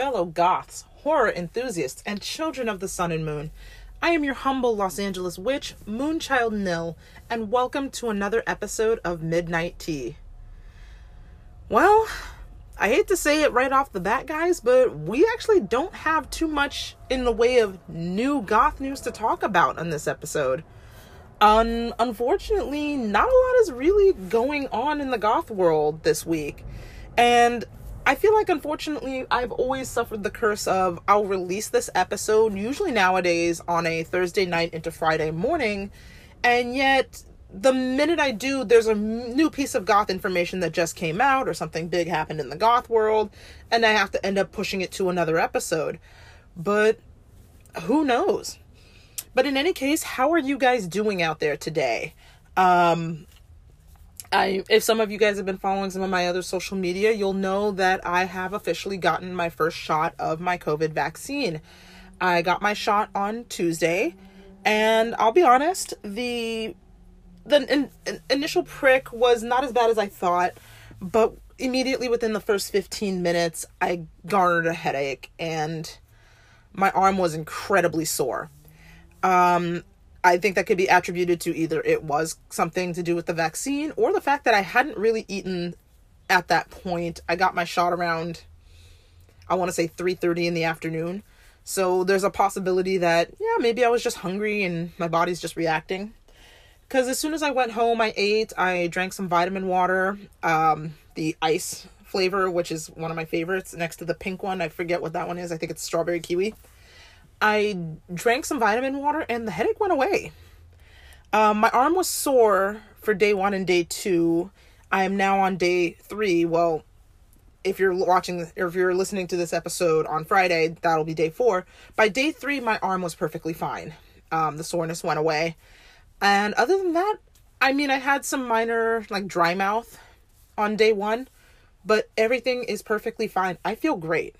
fellow goths, horror enthusiasts, and children of the sun and moon. I am your humble Los Angeles witch, Moonchild Nil, and welcome to another episode of Midnight Tea. Well, I hate to say it right off the bat, guys, but we actually don't have too much in the way of new goth news to talk about on this episode. Un- unfortunately, not a lot is really going on in the goth world this week. And I feel like, unfortunately, I've always suffered the curse of I'll release this episode, usually nowadays on a Thursday night into Friday morning, and yet the minute I do, there's a new piece of goth information that just came out, or something big happened in the goth world, and I have to end up pushing it to another episode. But who knows? But in any case, how are you guys doing out there today? Um, I if some of you guys have been following some of my other social media, you'll know that I have officially gotten my first shot of my COVID vaccine. I got my shot on Tuesday, and I'll be honest, the the in, in, initial prick was not as bad as I thought, but immediately within the first 15 minutes, I garnered a headache and my arm was incredibly sore. Um, I think that could be attributed to either it was something to do with the vaccine or the fact that I hadn't really eaten at that point. I got my shot around I want to say 3:30 in the afternoon. So there's a possibility that yeah, maybe I was just hungry and my body's just reacting. Cuz as soon as I went home, I ate, I drank some vitamin water, um the ice flavor, which is one of my favorites next to the pink one. I forget what that one is. I think it's strawberry kiwi. I drank some vitamin water and the headache went away. Um, my arm was sore for day one and day two. I am now on day three. Well, if you're watching or if you're listening to this episode on Friday, that'll be day four. By day three, my arm was perfectly fine. Um, the soreness went away. And other than that, I mean, I had some minor like dry mouth on day one, but everything is perfectly fine. I feel great.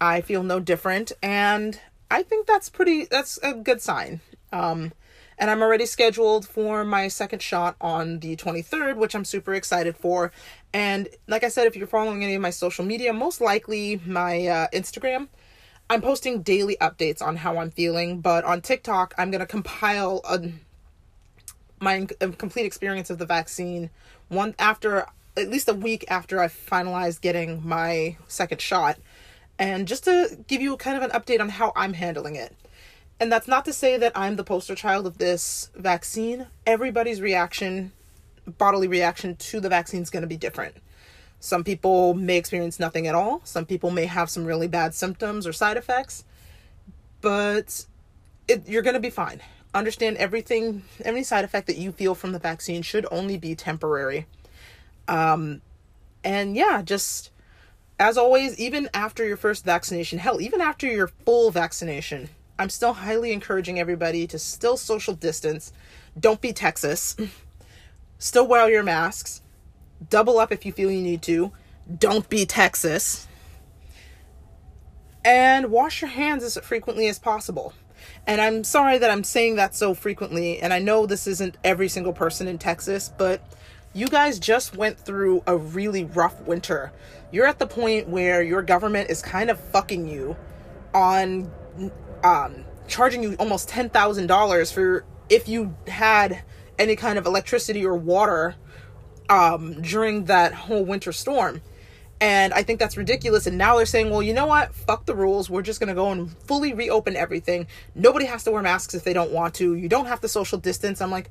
I feel no different. And I think that's pretty that's a good sign. Um and I'm already scheduled for my second shot on the 23rd, which I'm super excited for. And like I said, if you're following any of my social media, most likely my uh, Instagram, I'm posting daily updates on how I'm feeling. But on TikTok, I'm going to compile a, my a complete experience of the vaccine one after at least a week after I finalized getting my second shot and just to give you kind of an update on how I'm handling it. And that's not to say that I'm the poster child of this vaccine. Everybody's reaction, bodily reaction to the vaccine is going to be different. Some people may experience nothing at all. Some people may have some really bad symptoms or side effects. But it, you're going to be fine. Understand everything, any side effect that you feel from the vaccine should only be temporary. Um, and yeah, just as always, even after your first vaccination, hell, even after your full vaccination, I'm still highly encouraging everybody to still social distance. Don't be Texas. Still wear your masks. Double up if you feel you need to. Don't be Texas. And wash your hands as frequently as possible. And I'm sorry that I'm saying that so frequently. And I know this isn't every single person in Texas, but you guys just went through a really rough winter. You're at the point where your government is kind of fucking you on um, charging you almost $10,000 for if you had any kind of electricity or water um, during that whole winter storm. And I think that's ridiculous. And now they're saying, well, you know what? Fuck the rules. We're just going to go and fully reopen everything. Nobody has to wear masks if they don't want to. You don't have to social distance. I'm like,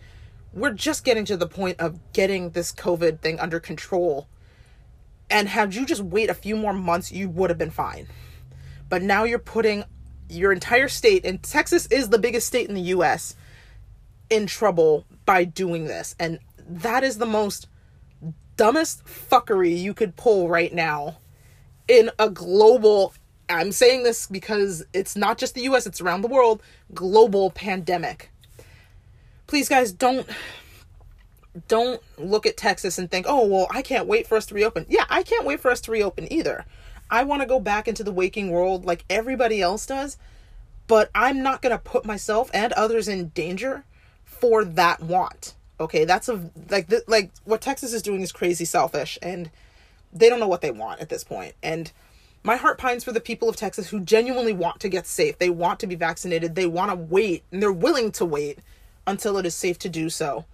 we're just getting to the point of getting this COVID thing under control. And had you just wait a few more months, you would have been fine. But now you're putting your entire state, and Texas is the biggest state in the US, in trouble by doing this. And that is the most dumbest fuckery you could pull right now in a global I'm saying this because it's not just the US, it's around the world, global pandemic please guys don't don't look at Texas and think, "Oh, well, I can't wait for us to reopen." Yeah, I can't wait for us to reopen either. I want to go back into the waking world like everybody else does, but I'm not going to put myself and others in danger for that want. Okay, that's a like the, like what Texas is doing is crazy selfish and they don't know what they want at this point. And My heart pines for the people of Texas who genuinely want to get safe. They want to be vaccinated. They want to wait and they're willing to wait until it is safe to do so.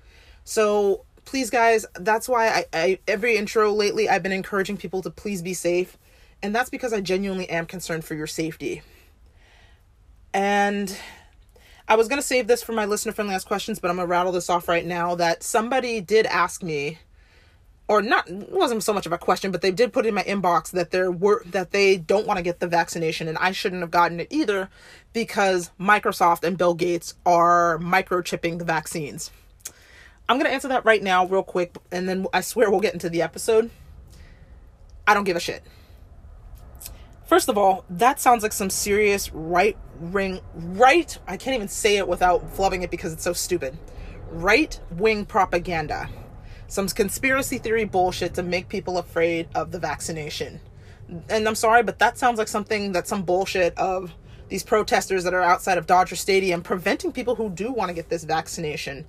So please guys, that's why I, I every intro lately I've been encouraging people to please be safe. And that's because I genuinely am concerned for your safety. And I was going to save this for my listener friendly ask questions, but I'm going to rattle this off right now that somebody did ask me or not it wasn't so much of a question but they did put in my inbox that there were that they don't want to get the vaccination and I shouldn't have gotten it either because Microsoft and Bill Gates are microchipping the vaccines. I'm going to answer that right now real quick and then I swear we'll get into the episode. I don't give a shit. First of all, that sounds like some serious right ring right I can't even say it without flubbing it because it's so stupid. Right wing propaganda. Some conspiracy theory bullshit to make people afraid of the vaccination. And I'm sorry, but that sounds like something that some bullshit of these protesters that are outside of Dodger Stadium preventing people who do want to get this vaccination,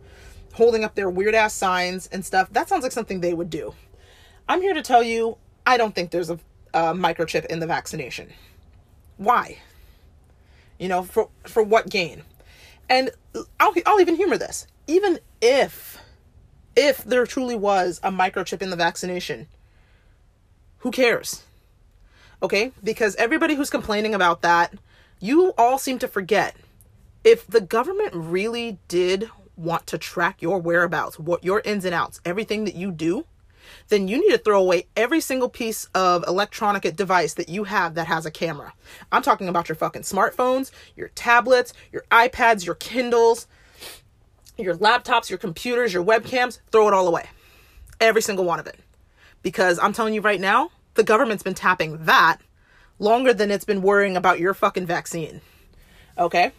holding up their weird ass signs and stuff. That sounds like something they would do. I'm here to tell you, I don't think there's a, a microchip in the vaccination. Why? You know, for for what gain? And I'll I'll even humor this. Even if if there truly was a microchip in the vaccination, who cares? Okay? Because everybody who's complaining about that, you all seem to forget if the government really did want to track your whereabouts, what your ins and outs, everything that you do, then you need to throw away every single piece of electronic device that you have that has a camera. I'm talking about your fucking smartphones, your tablets, your iPads, your Kindles, your laptops, your computers, your webcams, throw it all away. Every single one of it. Because I'm telling you right now, the government's been tapping that longer than it's been worrying about your fucking vaccine. Okay?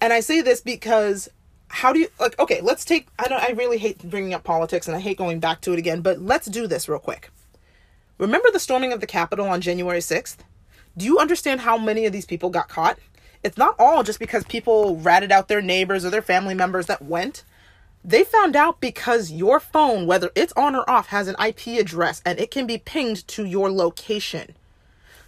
And I say this because how do you like okay, let's take I don't I really hate bringing up politics and I hate going back to it again, but let's do this real quick. Remember the storming of the Capitol on January 6th? Do you understand how many of these people got caught? It's not all just because people ratted out their neighbors or their family members that went. They found out because your phone, whether it's on or off, has an IP address and it can be pinged to your location.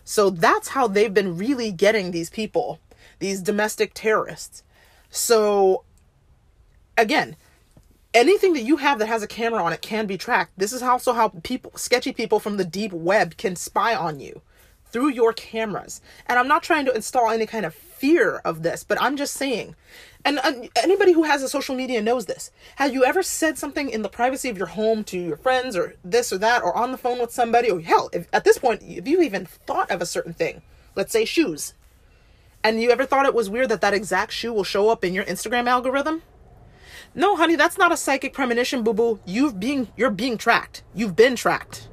So that's how they've been really getting these people, these domestic terrorists. So again, anything that you have that has a camera on it can be tracked. This is also how people, sketchy people from the deep web, can spy on you through your cameras. And I'm not trying to install any kind of fear of this, but I'm just saying. And uh, anybody who has a social media knows this. Have you ever said something in the privacy of your home to your friends or this or that or on the phone with somebody or hell, if, at this point, if you even thought of a certain thing, let's say shoes, and you ever thought it was weird that that exact shoe will show up in your Instagram algorithm? No, honey, that's not a psychic premonition, boo boo. You've being you're being tracked. You've been tracked.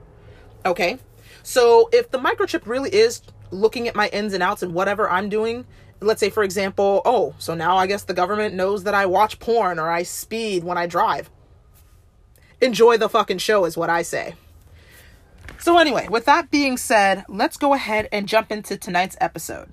Okay? So if the microchip really is looking at my ins and outs and whatever I'm doing, let's say for example, oh, so now I guess the government knows that I watch porn or I speed when I drive. Enjoy the fucking show is what I say. So anyway, with that being said, let's go ahead and jump into tonight's episode.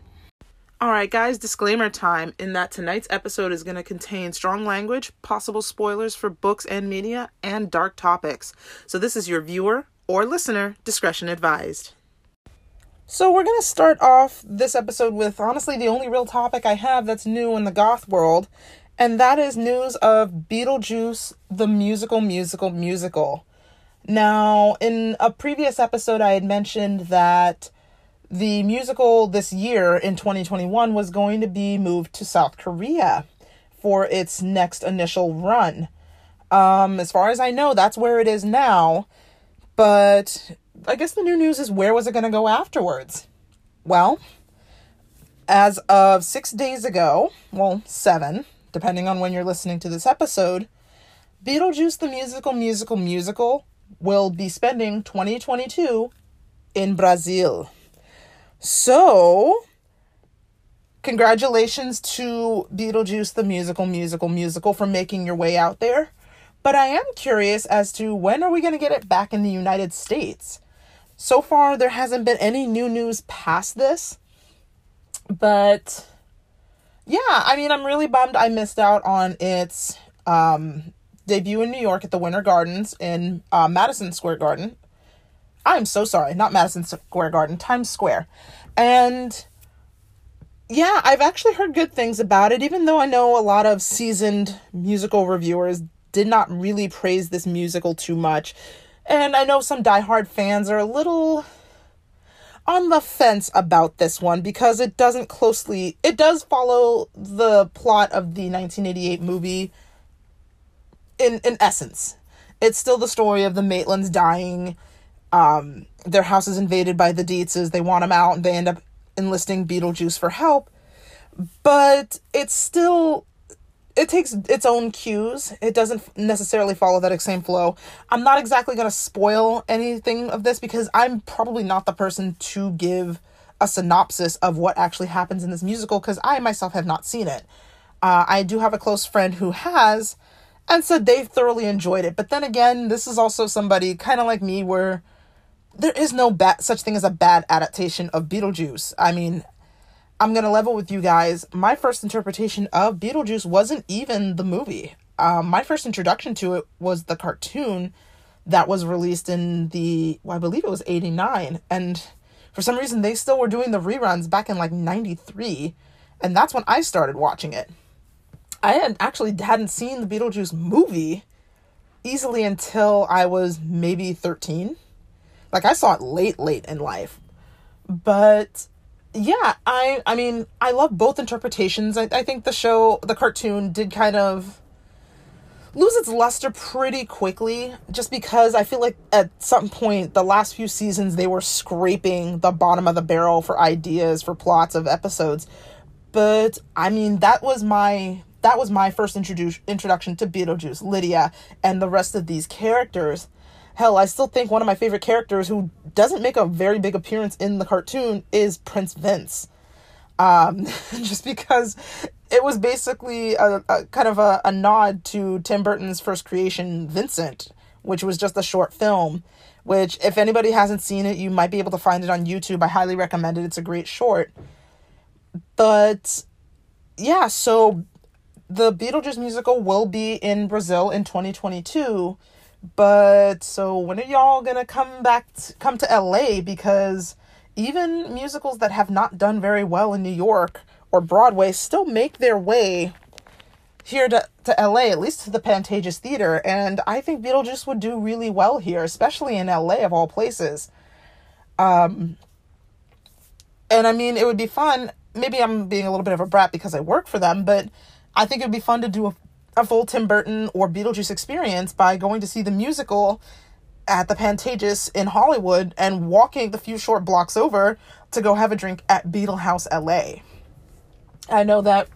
All right, guys, disclaimer time in that tonight's episode is going to contain strong language, possible spoilers for books and media, and dark topics. So this is your viewer or listener discretion advised. So, we're going to start off this episode with honestly the only real topic I have that's new in the goth world, and that is news of Beetlejuice, the musical, musical, musical. Now, in a previous episode, I had mentioned that the musical this year in 2021 was going to be moved to South Korea for its next initial run. Um, as far as I know, that's where it is now. But I guess the new news is where was it going to go afterwards? Well, as of six days ago, well, seven, depending on when you're listening to this episode, Beetlejuice the Musical, Musical, Musical will be spending 2022 in Brazil. So, congratulations to Beetlejuice the Musical, Musical, Musical for making your way out there. But I am curious as to when are we going to get it back in the United States? So far, there hasn't been any new news past this. But yeah, I mean, I'm really bummed I missed out on its um, debut in New York at the Winter Gardens in uh, Madison Square Garden. I'm so sorry, not Madison Square Garden, Times Square. And yeah, I've actually heard good things about it, even though I know a lot of seasoned musical reviewers did not really praise this musical too much. And I know some diehard fans are a little on the fence about this one because it doesn't closely it does follow the plot of the 1988 movie in in essence. It's still the story of the Maitlands dying. Um, their house is invaded by the Dietzes. They want them out, and they end up enlisting Beetlejuice for help. But it's still it takes its own cues. It doesn't necessarily follow that same flow. I'm not exactly going to spoil anything of this because I'm probably not the person to give a synopsis of what actually happens in this musical because I myself have not seen it. Uh, I do have a close friend who has and said they thoroughly enjoyed it. But then again, this is also somebody kind of like me where there is no bad such thing as a bad adaptation of Beetlejuice. I mean, I'm gonna level with you guys. My first interpretation of Beetlejuice wasn't even the movie. Um, my first introduction to it was the cartoon that was released in the, well, I believe it was '89, and for some reason they still were doing the reruns back in like '93, and that's when I started watching it. I had actually hadn't seen the Beetlejuice movie easily until I was maybe 13. Like I saw it late, late in life, but yeah, I I mean, I love both interpretations. I, I think the show, the cartoon, did kind of lose its luster pretty quickly just because I feel like at some point the last few seasons they were scraping the bottom of the barrel for ideas for plots of episodes. But I mean, that was my that was my first introduce introduction to Beetlejuice, Lydia, and the rest of these characters. Hell, I still think one of my favorite characters who doesn't make a very big appearance in the cartoon is Prince Vince. Um, just because it was basically a, a kind of a, a nod to Tim Burton's first creation, Vincent, which was just a short film. Which, if anybody hasn't seen it, you might be able to find it on YouTube. I highly recommend it. It's a great short. But yeah, so the Beetlejuice musical will be in Brazil in 2022 but so when are y'all gonna come back to, come to LA because even musicals that have not done very well in New York or Broadway still make their way here to, to LA, at least to the Pantages Theater, and I think Beetlejuice would do really well here, especially in LA of all places. Um and I mean it would be fun. Maybe I'm being a little bit of a brat because I work for them, but I think it'd be fun to do a a full Tim Burton or Beetlejuice experience by going to see the musical at the Pantages in Hollywood and walking the few short blocks over to go have a drink at Beetle House LA. I know that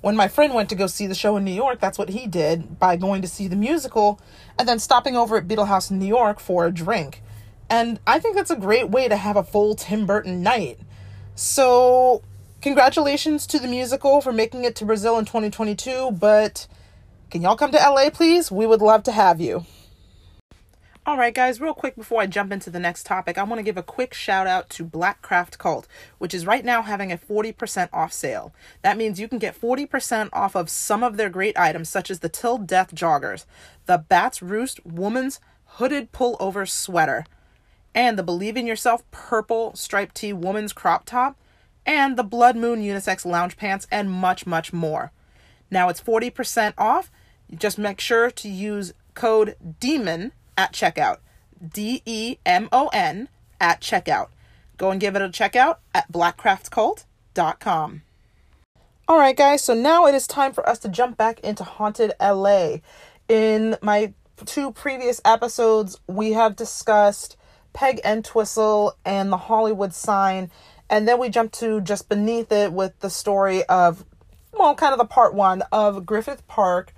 when my friend went to go see the show in New York, that's what he did by going to see the musical and then stopping over at Beetle House in New York for a drink. And I think that's a great way to have a full Tim Burton night. So, congratulations to the musical for making it to Brazil in 2022, but can y'all come to LA, please? We would love to have you. All right, guys, real quick before I jump into the next topic, I want to give a quick shout out to Black Craft Cult, which is right now having a 40% off sale. That means you can get 40% off of some of their great items, such as the Till Death joggers, the Bats Roost woman's hooded pullover sweater, and the Believe in Yourself purple striped tee woman's crop top, and the Blood Moon unisex lounge pants, and much, much more. Now it's 40% off. Just make sure to use code DEMON at checkout. D E M O N at checkout. Go and give it a checkout at blackcraftcult.com. All right, guys, so now it is time for us to jump back into Haunted LA. In my two previous episodes, we have discussed Peg Entwistle and the Hollywood sign, and then we jumped to just beneath it with the story of well, kind of the part one of Griffith Park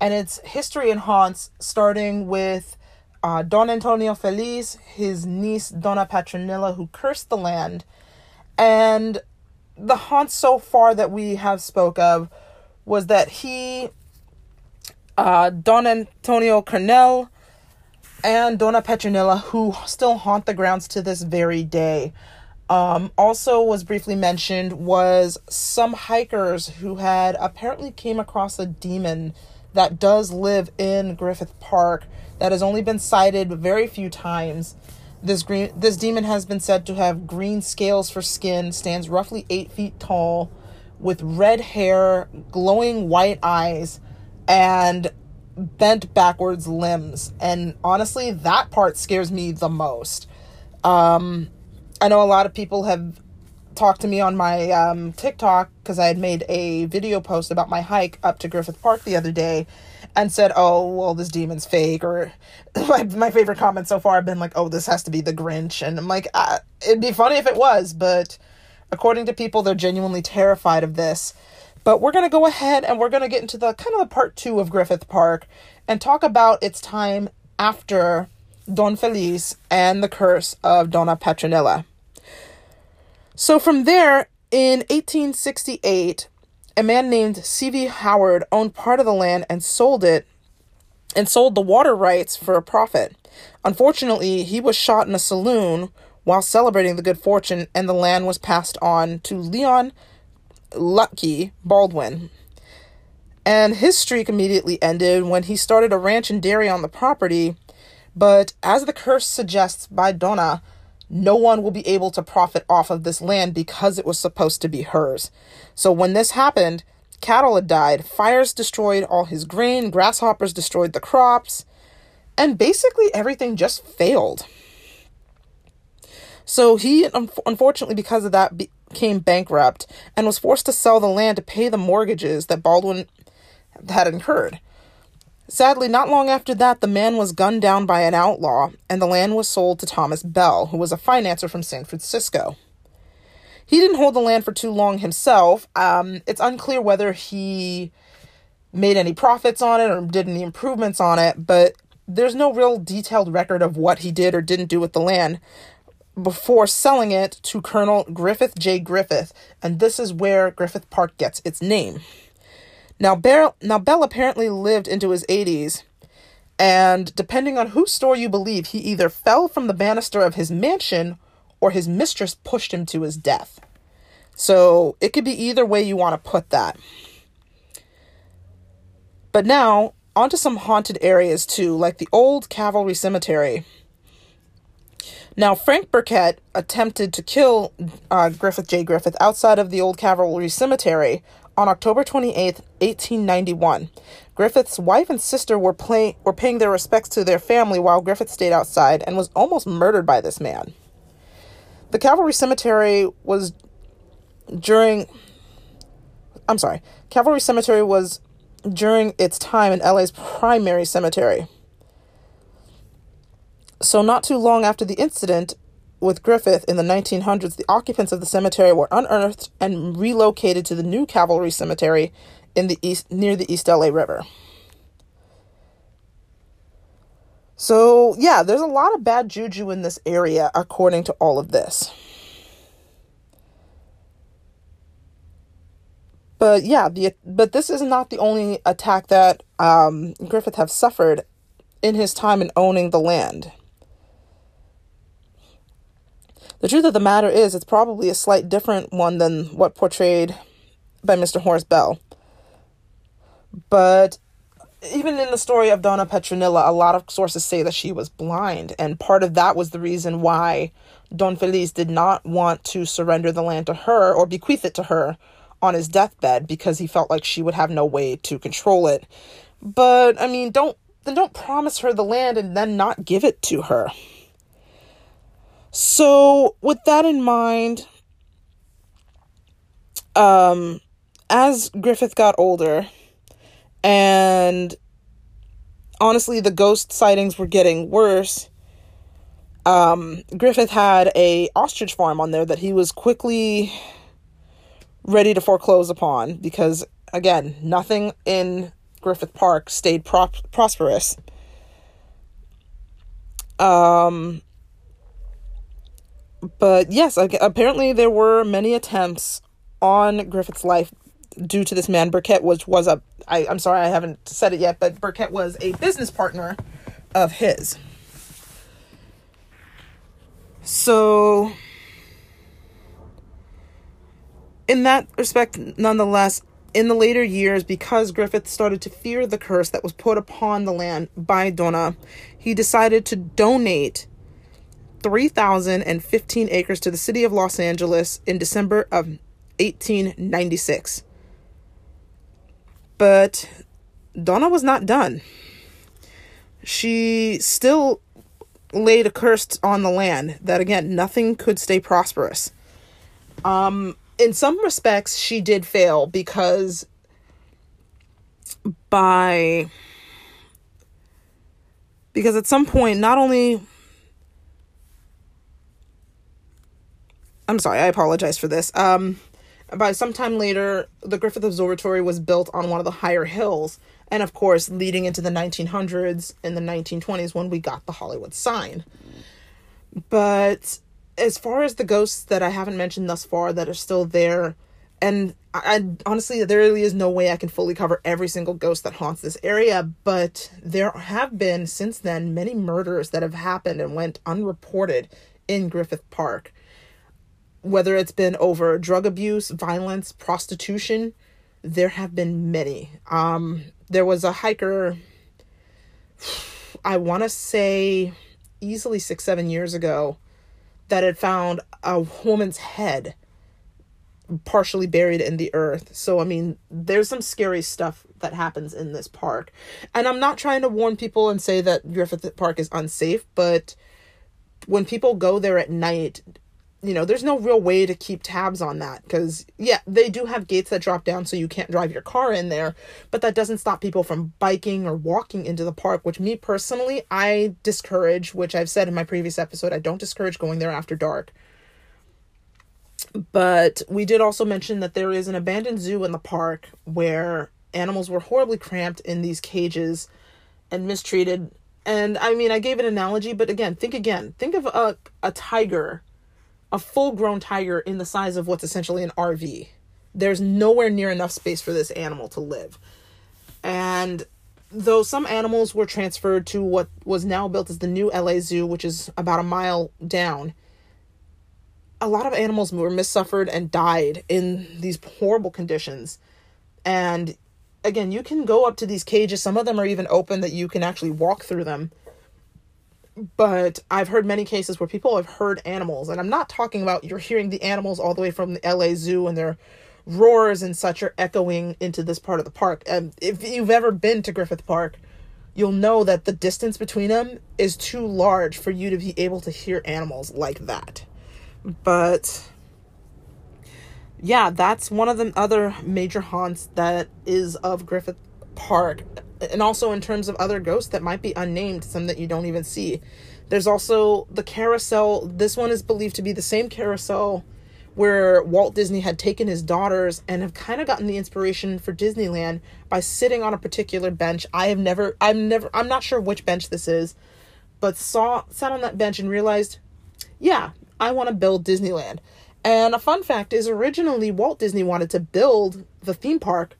and its history and haunts, starting with uh, Don Antonio Feliz, his niece Donna Petronilla, who cursed the land, and the haunts so far that we have spoke of was that he, uh, Don Antonio Cornell, and Donna Petronilla, who still haunt the grounds to this very day. Um, also was briefly mentioned was some hikers who had apparently came across a demon that does live in Griffith Park that has only been sighted very few times. This green this demon has been said to have green scales for skin, stands roughly eight feet tall, with red hair, glowing white eyes, and bent backwards limbs. And honestly, that part scares me the most. Um, I know a lot of people have talked to me on my um, TikTok because I had made a video post about my hike up to Griffith Park the other day and said, oh, well, this demon's fake. Or my, my favorite comment so far have been like, oh, this has to be the Grinch. And I'm like, uh, it'd be funny if it was, but according to people, they're genuinely terrified of this. But we're going to go ahead and we're going to get into the kind of the part two of Griffith Park and talk about its time after Don Feliz and the curse of Donna Petronilla. So from there, in 1868, a man named C.V. Howard owned part of the land and sold it and sold the water rights for a profit. Unfortunately, he was shot in a saloon while celebrating the good fortune, and the land was passed on to Leon Lucky Baldwin. And his streak immediately ended when he started a ranch and dairy on the property. But as the curse suggests by Donna, no one will be able to profit off of this land because it was supposed to be hers. So when this happened, cattle had died, fires destroyed all his grain, grasshoppers destroyed the crops, and basically everything just failed. So he, unfortunately, because of that, became bankrupt and was forced to sell the land to pay the mortgages that Baldwin had incurred. Sadly, not long after that, the man was gunned down by an outlaw, and the land was sold to Thomas Bell, who was a financier from San Francisco. He didn't hold the land for too long himself. Um, it's unclear whether he made any profits on it or did any improvements on it, but there's no real detailed record of what he did or didn't do with the land before selling it to Colonel Griffith J. Griffith, and this is where Griffith Park gets its name. Now, Bell, now Bell apparently lived into his 80s, and depending on whose story you believe, he either fell from the banister of his mansion or his mistress pushed him to his death. So it could be either way you want to put that. But now, onto some haunted areas too, like the old Cavalry Cemetery. Now, Frank Burkett attempted to kill uh, Griffith J. Griffith outside of the old Cavalry Cemetery on October 28, 1891. Griffith's wife and sister were, play- were paying their respects to their family while Griffith stayed outside and was almost murdered by this man. The Cavalry Cemetery was during. I'm sorry. Cavalry Cemetery was during its time in LA's primary cemetery. So, not too long after the incident, with Griffith in the 1900s, the occupants of the cemetery were unearthed and relocated to the new Cavalry Cemetery in the east near the East LA River. So, yeah, there's a lot of bad juju in this area according to all of this. But yeah, the but this is not the only attack that um, Griffith have suffered in his time in owning the land. The truth of the matter is, it's probably a slight different one than what portrayed by Mr. Horace Bell. But even in the story of Donna Petronilla, a lot of sources say that she was blind, and part of that was the reason why Don Feliz did not want to surrender the land to her or bequeath it to her on his deathbed because he felt like she would have no way to control it. But I mean, don't then don't promise her the land and then not give it to her. So, with that in mind, um, as Griffith got older, and honestly, the ghost sightings were getting worse. Um, Griffith had a ostrich farm on there that he was quickly ready to foreclose upon because, again, nothing in Griffith Park stayed prop- prosperous. Um, but yes, apparently there were many attempts on Griffith's life due to this man. Burkett was was a I, I'm sorry I haven't said it yet, but Burkett was a business partner of his. So in that respect, nonetheless, in the later years, because Griffith started to fear the curse that was put upon the land by Donna, he decided to donate 3,015 acres to the city of Los Angeles in December of 1896. But Donna was not done. She still laid a curse on the land that again nothing could stay prosperous. Um in some respects she did fail because by because at some point not only I'm sorry, I apologize for this. Um by some time later, the Griffith Observatory was built on one of the higher hills, and of course, leading into the 1900s and the 1920s when we got the Hollywood sign. But as far as the ghosts that I haven't mentioned thus far that are still there, and I, I, honestly, there really is no way I can fully cover every single ghost that haunts this area, but there have been since then many murders that have happened and went unreported in Griffith Park whether it's been over drug abuse, violence, prostitution, there have been many. Um, there was a hiker, I want to say easily six, seven years ago, that had found a woman's head partially buried in the earth. So, I mean, there's some scary stuff that happens in this park. And I'm not trying to warn people and say that Griffith Park is unsafe, but when people go there at night, you know, there's no real way to keep tabs on that because, yeah, they do have gates that drop down so you can't drive your car in there, but that doesn't stop people from biking or walking into the park, which me personally, I discourage, which I've said in my previous episode, I don't discourage going there after dark. But we did also mention that there is an abandoned zoo in the park where animals were horribly cramped in these cages and mistreated. And I mean, I gave an analogy, but again, think again. Think of a, a tiger a full grown tiger in the size of what's essentially an RV. There's nowhere near enough space for this animal to live. And though some animals were transferred to what was now built as the new LA Zoo, which is about a mile down, a lot of animals were missuffered and died in these horrible conditions. And again, you can go up to these cages. Some of them are even open that you can actually walk through them but I've heard many cases where people have heard animals, and I'm not talking about you're hearing the animals all the way from the LA Zoo and their roars and such are echoing into this part of the park. And if you've ever been to Griffith Park, you'll know that the distance between them is too large for you to be able to hear animals like that. But yeah, that's one of the other major haunts that is of Griffith Park and also in terms of other ghosts that might be unnamed, some that you don't even see. There's also the carousel. This one is believed to be the same carousel where Walt Disney had taken his daughters and have kind of gotten the inspiration for Disneyland by sitting on a particular bench. I have never I'm never I'm not sure which bench this is, but saw sat on that bench and realized, yeah, I want to build Disneyland. And a fun fact is originally Walt Disney wanted to build the theme park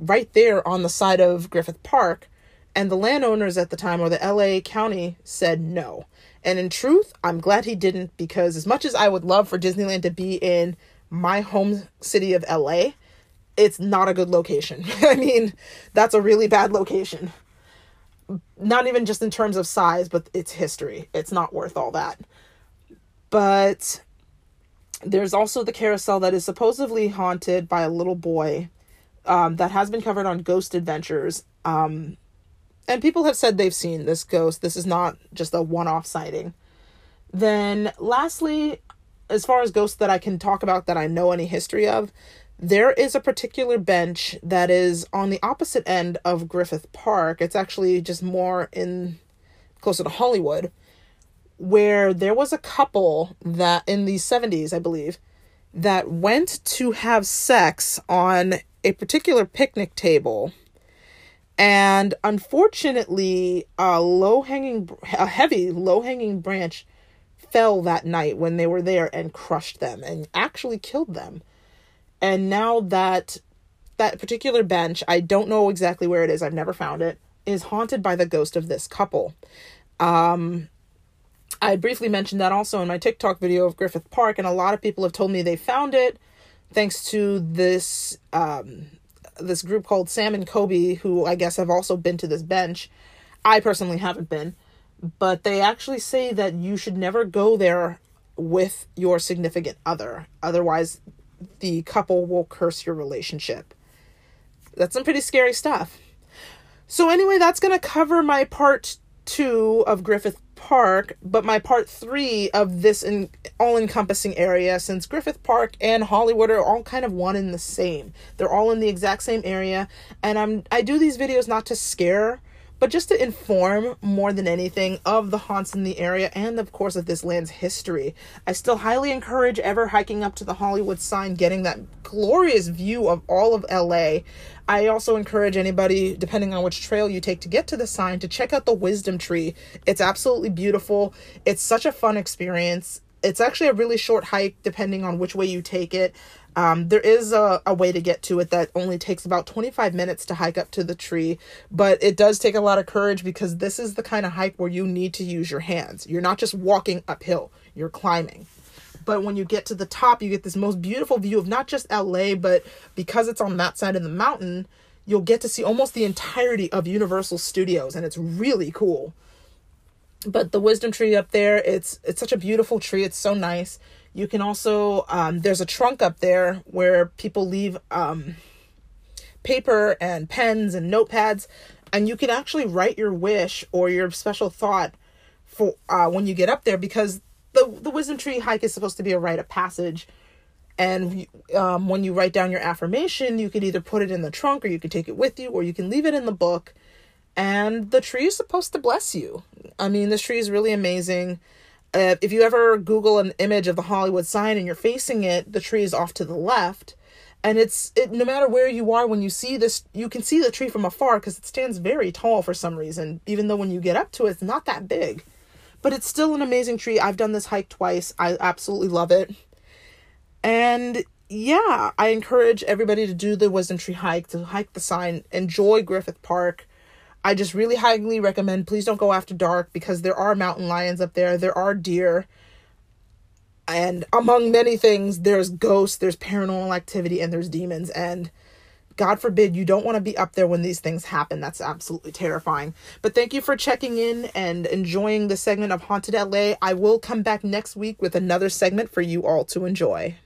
right there on the side of Griffith Park. And the landowners at the time, or the LA County, said no. And in truth, I'm glad he didn't because as much as I would love for Disneyland to be in my home city of LA, it's not a good location. I mean, that's a really bad location. Not even just in terms of size, but its history. It's not worth all that. But there's also the carousel that is supposedly haunted by a little boy um, that has been covered on Ghost Adventures. Um, and people have said they've seen this ghost. This is not just a one off sighting. Then, lastly, as far as ghosts that I can talk about that I know any history of, there is a particular bench that is on the opposite end of Griffith Park. It's actually just more in closer to Hollywood, where there was a couple that in the 70s, I believe, that went to have sex on a particular picnic table and unfortunately a low hanging a heavy low hanging branch fell that night when they were there and crushed them and actually killed them. And now that that particular bench i don't know exactly where it is i've never found it is haunted by the ghost of this couple. Um i briefly mentioned that also in my tiktok video of griffith park and a lot of people have told me they found it thanks to this um, this group called Sam and Colby, who I guess have also been to this bench. I personally haven't been, but they actually say that you should never go there with your significant other. Otherwise, the couple will curse your relationship. That's some pretty scary stuff. So, anyway, that's going to cover my part two of Griffith Park, but my part three of this in, all encompassing area, since Griffith Park and Hollywood are all kind of one and the same. They're all in the exact same area, and I'm I do these videos not to scare but just to inform more than anything of the haunts in the area and of course of this land's history. I still highly encourage ever hiking up to the Hollywood sign, getting that glorious view of all of LA. I also encourage anybody, depending on which trail you take to get to the sign, to check out the Wisdom Tree. It's absolutely beautiful. It's such a fun experience. It's actually a really short hike depending on which way you take it. Um, there is a, a way to get to it that only takes about 25 minutes to hike up to the tree, but it does take a lot of courage because this is the kind of hike where you need to use your hands. You're not just walking uphill, you're climbing. But when you get to the top, you get this most beautiful view of not just LA, but because it's on that side of the mountain, you'll get to see almost the entirety of Universal Studios, and it's really cool. But the wisdom tree up there, it's it's such a beautiful tree. It's so nice. You can also um, there's a trunk up there where people leave um, paper and pens and notepads, and you can actually write your wish or your special thought for uh, when you get up there because the the wisdom tree hike is supposed to be a rite of passage. And um, when you write down your affirmation, you could either put it in the trunk or you could take it with you or you can leave it in the book. And the tree is supposed to bless you. I mean, this tree is really amazing. Uh, if you ever Google an image of the Hollywood sign and you're facing it, the tree is off to the left. And it's it no matter where you are when you see this, you can see the tree from afar because it stands very tall for some reason, even though when you get up to it, it's not that big. But it's still an amazing tree. I've done this hike twice. I absolutely love it. And yeah, I encourage everybody to do the Wisdom Tree hike, to hike the sign, enjoy Griffith Park. I just really highly recommend please don't go after dark because there are mountain lions up there, there are deer. And among many things, there's ghosts, there's paranormal activity, and there's demons. And God forbid you don't want to be up there when these things happen. That's absolutely terrifying. But thank you for checking in and enjoying the segment of Haunted LA. I will come back next week with another segment for you all to enjoy.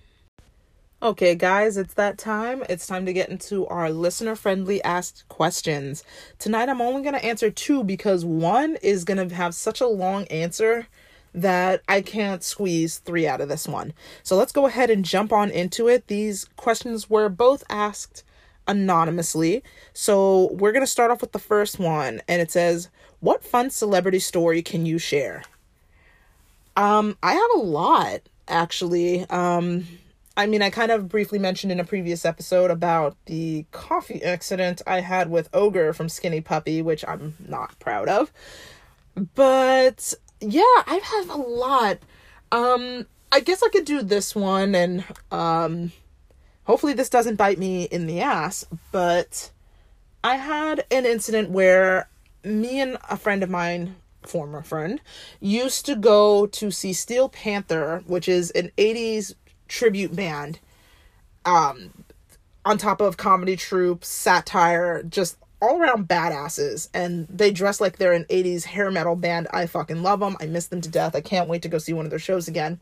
Okay, guys, it's that time. It's time to get into our listener friendly asked questions. Tonight, I'm only going to answer two because one is going to have such a long answer that I can't squeeze three out of this one. So let's go ahead and jump on into it. These questions were both asked anonymously. So we're going to start off with the first one, and it says, What fun celebrity story can you share? Um, I have a lot actually. Um, I mean, I kind of briefly mentioned in a previous episode about the coffee accident I had with Ogre from Skinny Puppy, which I'm not proud of. But yeah, I've had a lot. Um, I guess I could do this one and um hopefully this doesn't bite me in the ass, but I had an incident where me and a friend of mine, former friend, used to go to see Steel Panther, which is an 80s tribute band um on top of comedy troupes satire just all around badasses. And they dress like they're an 80s hair metal band. I fucking love them i miss them to death. I can't wait to go see one of their shows again.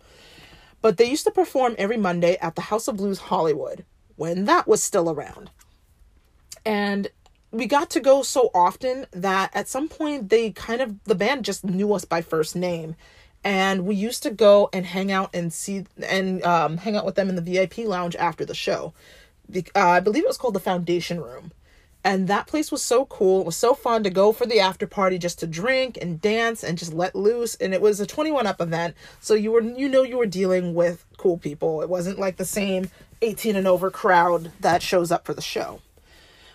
But they used to perform every monday at the house of blues hollywood when that was still around. And we got to go so often that at some point they kind of the band just knew us by first name and we used to go and hang out and see and um, hang out with them in the VIP lounge after the show. Uh, I believe it was called the Foundation Room, and that place was so cool. It was so fun to go for the after party just to drink and dance and just let loose. And it was a 21 up event, so you were you know you were dealing with cool people. It wasn't like the same 18 and over crowd that shows up for the show.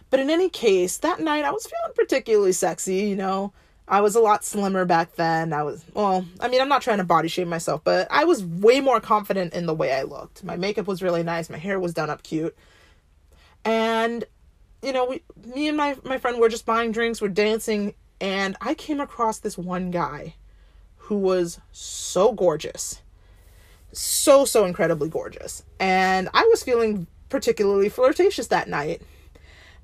But in any case, that night I was feeling particularly sexy, you know. I was a lot slimmer back then. I was, well, I mean, I'm not trying to body shame myself, but I was way more confident in the way I looked. My makeup was really nice. My hair was done up cute. And, you know, we, me and my, my friend were just buying drinks, we're dancing, and I came across this one guy who was so gorgeous. So, so incredibly gorgeous. And I was feeling particularly flirtatious that night.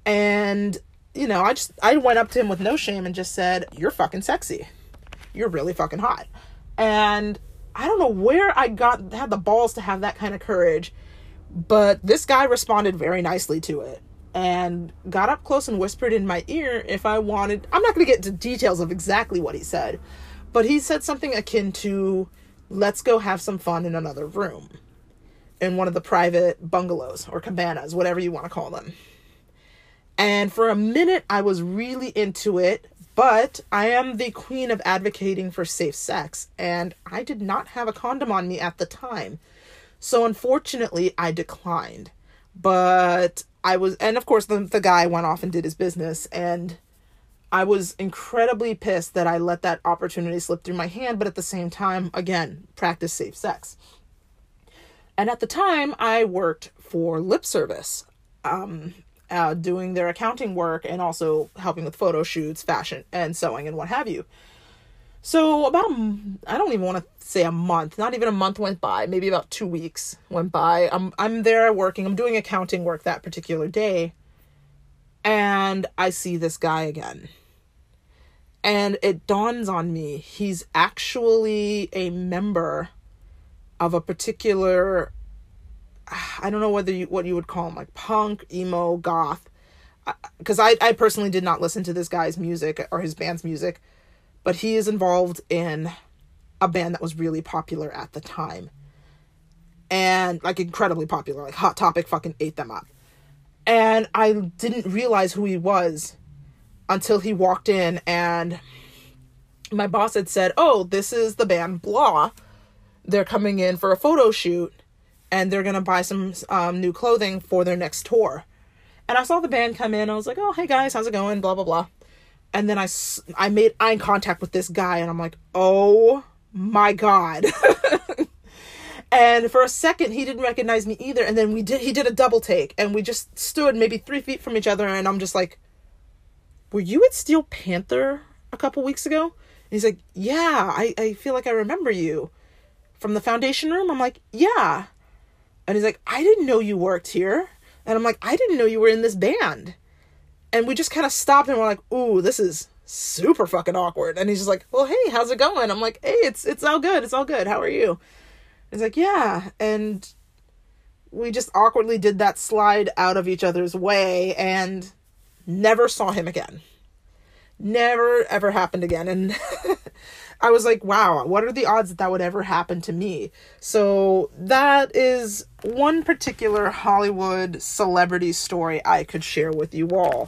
And you know, I just I went up to him with no shame and just said, "You're fucking sexy." you're really fucking hot. And I don't know where I got had the balls to have that kind of courage, but this guy responded very nicely to it and got up close and whispered in my ear if I wanted. I'm not going to get into details of exactly what he said, but he said something akin to, let's go have some fun in another room in one of the private bungalows or cabanas, whatever you want to call them. And for a minute, I was really into it, but I am the queen of advocating for safe sex, and I did not have a condom on me at the time. So unfortunately, I declined. But I was, and of course, the, the guy went off and did his business, and I was incredibly pissed that I let that opportunity slip through my hand, but at the same time, again, practice safe sex. And at the time, I worked for lip service, um, uh, doing their accounting work and also helping with photo shoots, fashion, and sewing, and what have you. So, about, I don't even want to say a month, not even a month went by, maybe about two weeks went by. I'm, I'm there working, I'm doing accounting work that particular day, and I see this guy again. And it dawns on me, he's actually a member of a particular I don't know whether you what you would call him like punk, emo, goth. Because I, I personally did not listen to this guy's music or his band's music, but he is involved in a band that was really popular at the time. And like incredibly popular. Like Hot Topic fucking ate them up. And I didn't realize who he was until he walked in and my boss had said, Oh, this is the band Blah they're coming in for a photo shoot and they're going to buy some um, new clothing for their next tour. And I saw the band come in. I was like, oh, hey guys, how's it going? Blah, blah, blah. And then I, I made eye contact with this guy and I'm like, oh my God. and for a second, he didn't recognize me either. And then we did, he did a double take and we just stood maybe three feet from each other. And I'm just like, were you at Steel Panther a couple weeks ago? And he's like, yeah, I, I feel like I remember you from the foundation room? I'm like, yeah. And he's like, I didn't know you worked here. And I'm like, I didn't know you were in this band. And we just kind of stopped and we're like, ooh, this is super fucking awkward. And he's just like, well, hey, how's it going? I'm like, hey, it's it's all good. It's all good. How are you? He's like, yeah. And we just awkwardly did that slide out of each other's way and never saw him again. Never ever happened again. And I was like, wow, what are the odds that that would ever happen to me? So that is one particular Hollywood celebrity story I could share with you all.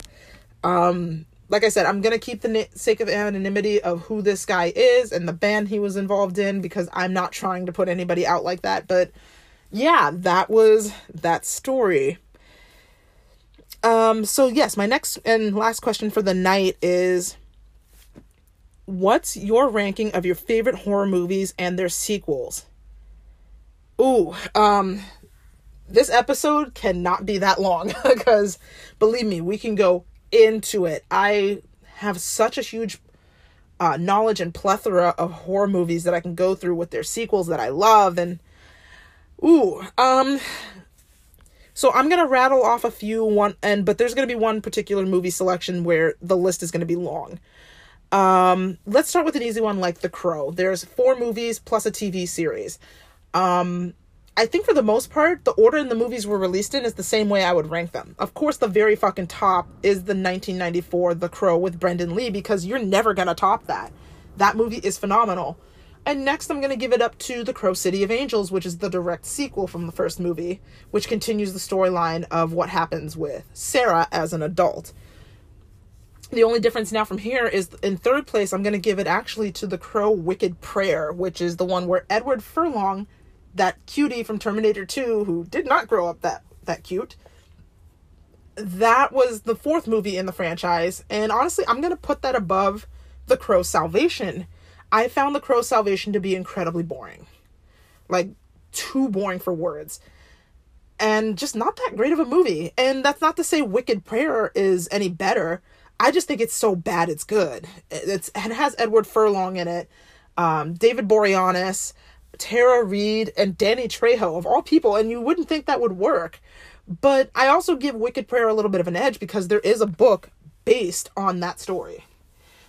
Um, like I said, I'm gonna keep the na- sake of anonymity of who this guy is and the band he was involved in because I'm not trying to put anybody out like that. But yeah, that was that story. Um, so yes, my next and last question for the night is what's your ranking of your favorite horror movies and their sequels? Ooh, um, this episode cannot be that long because believe me, we can go into it. I have such a huge uh, knowledge and plethora of horror movies that I can go through with their sequels that I love and ooh, um so I'm gonna rattle off a few one and but there's gonna be one particular movie selection where the list is gonna be long. Um, let's start with an easy one like The Crow. There's four movies plus a TV series. Um, I think for the most part, the order in the movies were released in is the same way I would rank them. Of course, the very fucking top is the 1994 The Crow with Brandon Lee because you're never gonna top that. That movie is phenomenal. And next, I'm gonna give it up to The Crow City of Angels, which is the direct sequel from the first movie, which continues the storyline of what happens with Sarah as an adult. The only difference now from here is in third place, I'm going to give it actually to The Crow Wicked Prayer, which is the one where Edward Furlong, that cutie from Terminator 2, who did not grow up that, that cute, that was the fourth movie in the franchise. And honestly, I'm going to put that above The Crow Salvation. I found The Crow Salvation to be incredibly boring. Like, too boring for words and just not that great of a movie. And that's not to say Wicked Prayer is any better. I just think it's so bad it's good. It's it has Edward Furlong in it, um, David Boreanaz, Tara Reid, and Danny Trejo of all people, and you wouldn't think that would work. But I also give Wicked Prayer a little bit of an edge because there is a book based on that story.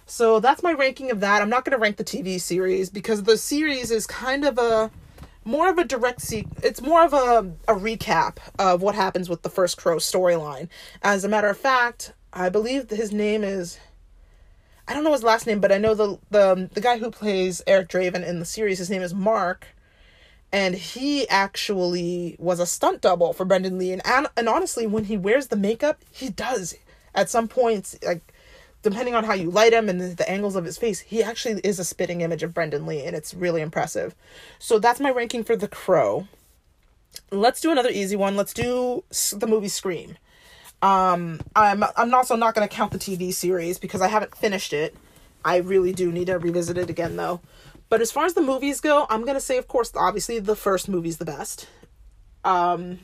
So that's my ranking of that. I'm not going to rank the TV series because the series is kind of a more of a direct see it's more of a, a recap of what happens with the first crow storyline as a matter of fact i believe his name is i don't know his last name but i know the the, um, the guy who plays eric draven in the series his name is mark and he actually was a stunt double for brandon lee and, and honestly when he wears the makeup he does at some points like depending on how you light him and the, the, angles of his face, he actually is a spitting image of Brandon Lee, and it's really impressive. So that's my ranking for The Crow. Let's do another easy one. Let's do the movie Scream. Um, I'm I'm also not going to count the TV series because I haven't finished it. I really do need to revisit it again though. But as far as the movies go, I'm going to say, of course, obviously the first movie's the best. Um,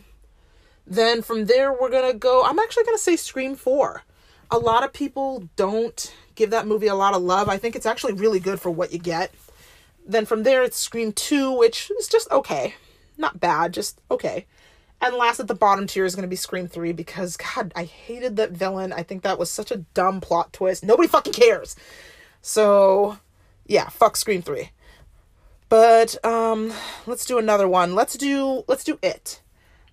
then from there, we're going to go. I'm actually going to say Scream 4 a lot of people don't give that movie a lot of love. I think it's actually really good for what you get. Then from there, it's Scream 2, which is just okay. Not bad, just okay. And last at the bottom tier is going to be Scream 3 because, God, I hated that villain. I think that was such a dumb plot twist. Nobody fucking cares. So, yeah, fuck Scream 3. But um let's do another one. Let's do let's do it.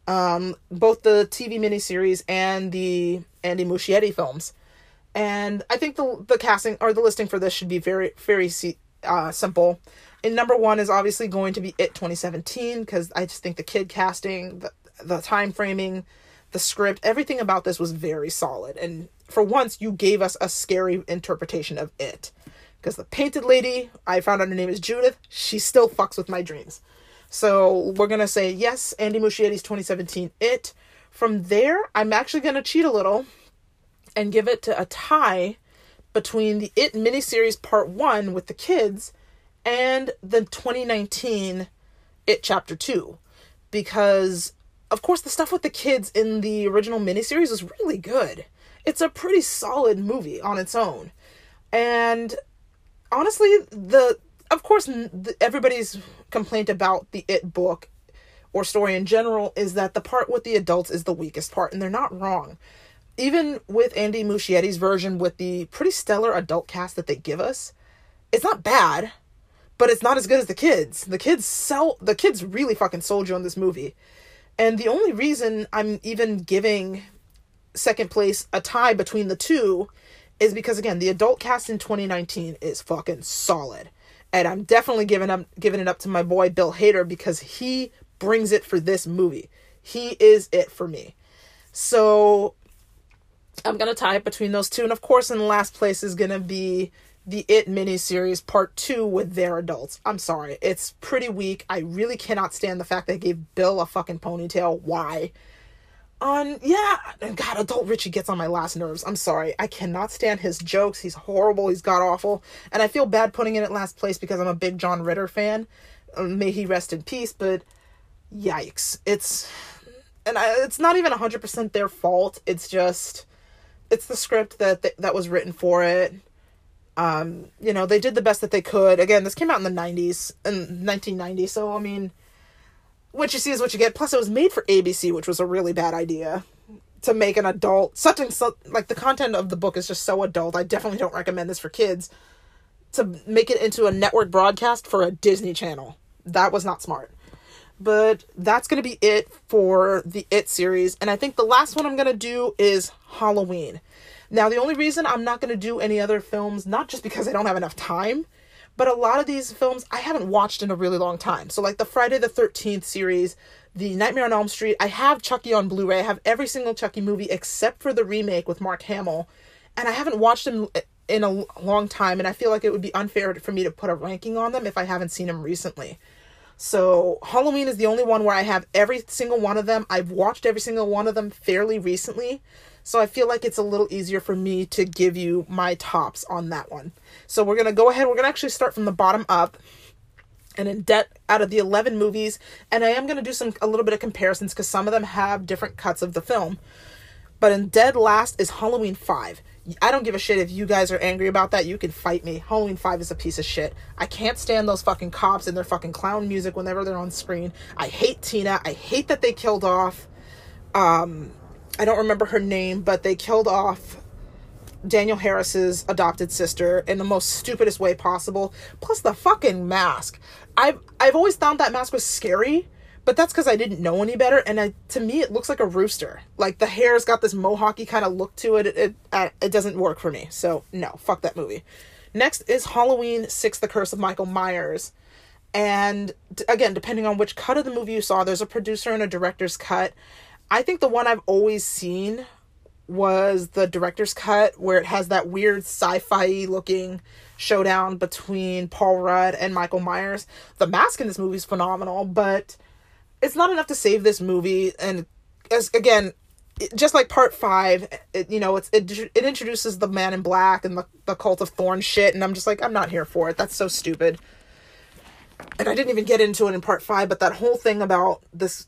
Um both the TV miniseries and the Andy Muschietti films. And I think the the casting or the listing for this should be very very uh, simple. And number one is obviously going to be It 2017 because I just think the kid casting, the the time framing, the script, everything about this was very solid. And for once, you gave us a scary interpretation of It. Because the painted lady, I found out her name is Judith, she still fucks with my dreams. So we're gonna say yes, Andy Muschietti's 2017 It. From there, I'm actually going to cheat a little and give it to a tie between the It miniseries part one with the kids and the 2019 It Chapter 2. Because, of course, the stuff with the kids in the original miniseries is really good. It's a pretty solid movie on its own. And honestly, the of course, everybody's complaint about the It book or story in general is that the part with the adults is the weakest part, and they're not wrong. Even with Andy Muschietti's version with the pretty stellar adult cast that they give us, it's not bad, but it's not as good as the kids. The kids sell the kids really fucking sold you on this movie. And the only reason I'm even giving second place a tie between the two is because again, the adult cast in 2019 is fucking solid. And I'm definitely giving up giving it up to my boy Bill Hader because he brings it for this movie. He is it for me. So I'm gonna tie it between those two, and of course, in last place is gonna be the It miniseries part two with their adults. I'm sorry, it's pretty weak. I really cannot stand the fact they gave Bill a fucking ponytail. Why? On yeah, God, adult Richie gets on my last nerves. I'm sorry, I cannot stand his jokes. He's horrible. He's god awful, and I feel bad putting it at last place because I'm a big John Ritter fan. Uh, may he rest in peace, but yikes it's and I, it's not even 100% their fault it's just it's the script that that was written for it um you know they did the best that they could again this came out in the 90s in 1990 so i mean what you see is what you get plus it was made for abc which was a really bad idea to make an adult such and so, like the content of the book is just so adult i definitely don't recommend this for kids to make it into a network broadcast for a disney channel that was not smart but that's going to be it for the It series. And I think the last one I'm going to do is Halloween. Now, the only reason I'm not going to do any other films, not just because I don't have enough time, but a lot of these films I haven't watched in a really long time. So, like the Friday the 13th series, the Nightmare on Elm Street, I have Chucky on Blu ray. I have every single Chucky movie except for the remake with Mark Hamill. And I haven't watched them uh, in a long time. And I feel like it would be unfair for me to put a ranking on them if I haven't seen them recently. So Halloween is the only one where I have every single one of them. I've watched every single one of them fairly recently. So I feel like it's a little easier for me to give you my tops on that one. So we're going to go ahead. We're going to actually start from the bottom up. And in debt out of the 11 movies, and I am going to do some a little bit of comparisons because some of them have different cuts of the film. But in dead last is Halloween 5. I don't give a shit if you guys are angry about that. You can fight me. Halloween 5 is a piece of shit. I can't stand those fucking cops and their fucking clown music whenever they're on screen. I hate Tina. I hate that they killed off um I don't remember her name, but they killed off Danielle Harris's adopted sister in the most stupidest way possible. Plus the fucking mask. I've I've always found that mask was scary, but that's because I didn't know any better. And I, to me, it looks like a rooster. Like the hair's got this mohawky kind of look to it. It, it it doesn't work for me. So no, fuck that movie. Next is Halloween Six: The Curse of Michael Myers. And again, depending on which cut of the movie you saw, there's a producer and a director's cut. I think the one I've always seen was the director's cut where it has that weird sci-fi looking showdown between Paul Rudd and Michael Myers. The mask in this movie is phenomenal, but it's not enough to save this movie. And as again just like part five it, you know it's it, it introduces the man in black and the, the cult of thorn shit and i'm just like i'm not here for it. That's so stupid. And i didn't even get into it in part five but that whole thing about this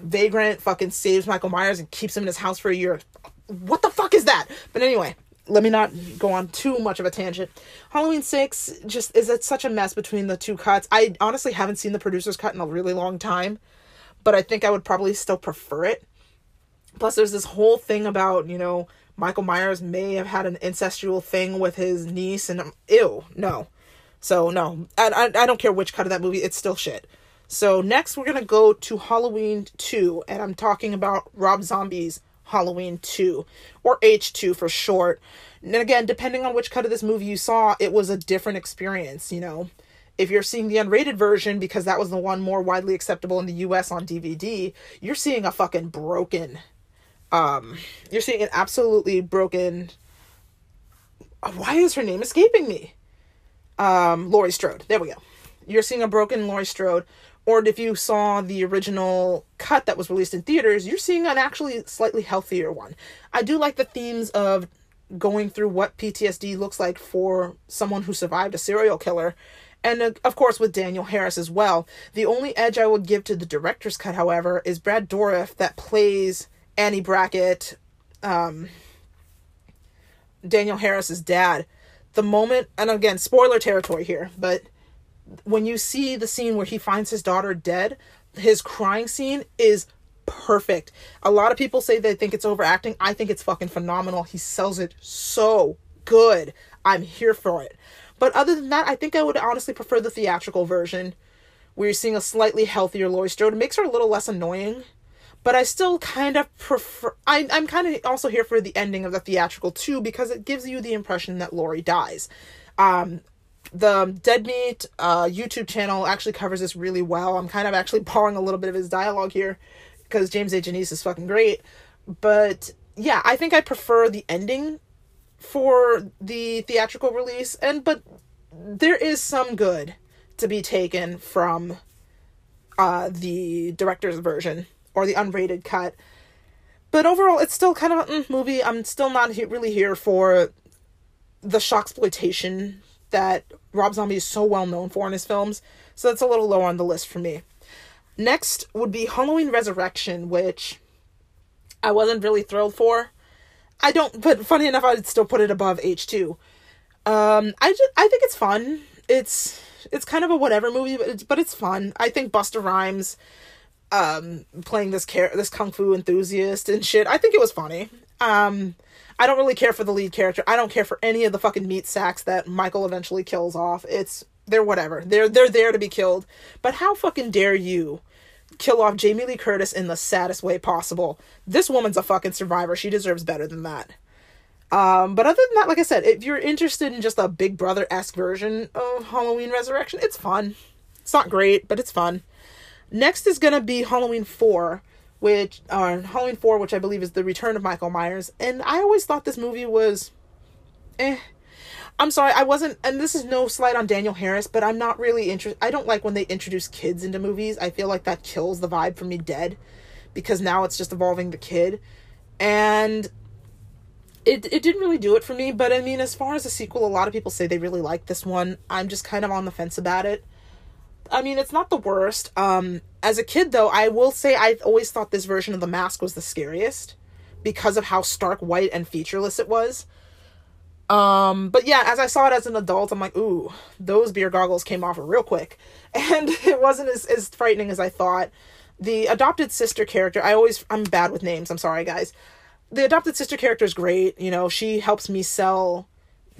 vagrant fucking saves michael myers and keeps him in his house for a year what the fuck is that? But anyway, let me not go on too much of a tangent. Halloween 6 just is it such a mess between the two cuts. I honestly haven't seen the producer's cut in a really long time, but I think I would probably still prefer it. Plus there's this whole thing about, you know, Michael Myers may have had an incestual thing with his niece and um, ew, no. So no, I, I I don't care which cut of that movie, it's still shit. So next we're to go to Halloween 2 and I'm talking about Rob Zombie's Halloween 2 or H2 for short. And again, depending on which cut of this movie you saw, it was a different experience, you know. If you're seeing the unrated version because that was the one more widely acceptable in the US on DVD, you're seeing a fucking broken um you're seeing an absolutely broken why is her name escaping me? Um Laurie Strode. There we go. You're seeing a broken Laurie Strode or if you saw the original cut that was released in theaters, you're seeing an actually slightly healthier one. I do like the themes of going through what PTSD looks like for someone who survived a serial killer. And uh, of course, with Danielle Harris as well. The only edge I would give to the director's cut, however, is Brad Dourif that plays Annie Brackett, um, Danielle Harris's dad. The moment, and again, spoiler territory here, but when you see the scene where he finds his daughter dead, his crying scene is perfect. A lot of people say they think it's overacting. I think it's fucking phenomenal. He sells it so good. I'm here for it. But other than that, I think I would honestly prefer the theatrical version where you're seeing a slightly healthier Laurie Strode. It makes her a little less annoying. But I still kind of prefer. I, I'm kind of also here for the ending of the theatrical too because it gives you the impression that Laurie dies. Um, the Dead Meat uh, YouTube channel actually covers this really well. I'm kind of actually borrowing a little bit of his dialogue here because James A. Janisse is fucking great. But yeah, I think I prefer the ending for the theatrical release, and but there is some good to be taken from uh, the director's version or the unrated cut. But overall, it's still kind of a mm, movie. I'm still not he- really here for the shock exploitation that Rob Zombie is so well known for in his films, so that's a little lower on the list for me. Next would be Halloween Resurrection, which I wasn't really thrilled for. I don't, but funny enough, I'd still put it above H2. Um, I just, I think it's fun. It's it's kind of a whatever movie, but it's, but it's fun. I think Busta Rhymes, um, playing this car- this kung fu enthusiast and shit. I think it was funny. Um, I don't really care for the lead character. I don't care for any of the fucking meat sacks that Michael eventually kills off. It's they're whatever. They're they're there to be killed. But how fucking dare you kill off Jamie Lee Curtis in the saddest way possible? This woman's a fucking survivor. She deserves better than that. Um, but other than that, like I said, if you're interested in just a Big Brother esque version of Halloween Resurrection, it's fun. It's not great, but it's fun. Next is gonna be Halloween 4, which uh, Halloween 4, which I believe is the return of Michael Myers. And I always thought this movie was eh. I'm sorry, I wasn't and this is no slight on Danielle Harris, but I'm not really interested I don't like when they introduce kids into movies. I feel like that kills the vibe for me dead because now it's just evolving the kid. And it it didn't really do it for me, but I mean as far as a sequel, a lot of people say they really like this one. I'm just kind of on the fence about it. I mean, it's not the worst. Um, as a kid, though, I will say I always thought this version of the mask was the scariest because of how stark white and featureless it was. Um, but yeah, as I saw it as an adult, I'm like, ooh, those beer goggles came off real quick. And it wasn't as, as frightening as I thought. The adopted sister character, I always, I'm bad with names, I'm sorry, guys. the adopted sister character is great. You know, she helps me sell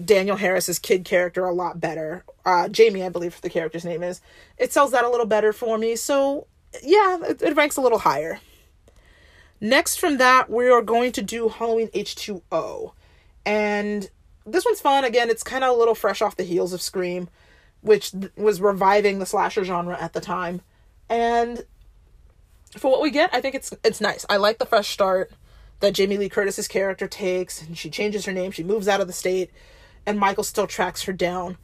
Danielle Harris's kid character a lot better. Uh, Jamie, I believe the character's name is. It sells that a little better for me. So, yeah, it, it ranks a little higher. Next from that, we are going to do Halloween H2O. And this one's fun. Again, it's kind of a little fresh off the heels of Scream, which th- was reviving the slasher genre at the time. And for what we get, I think it's it's nice. I like the fresh start that Jamie Lee Curtis's character takes, and she changes her name. She moves out of the state, and Michael still tracks her down.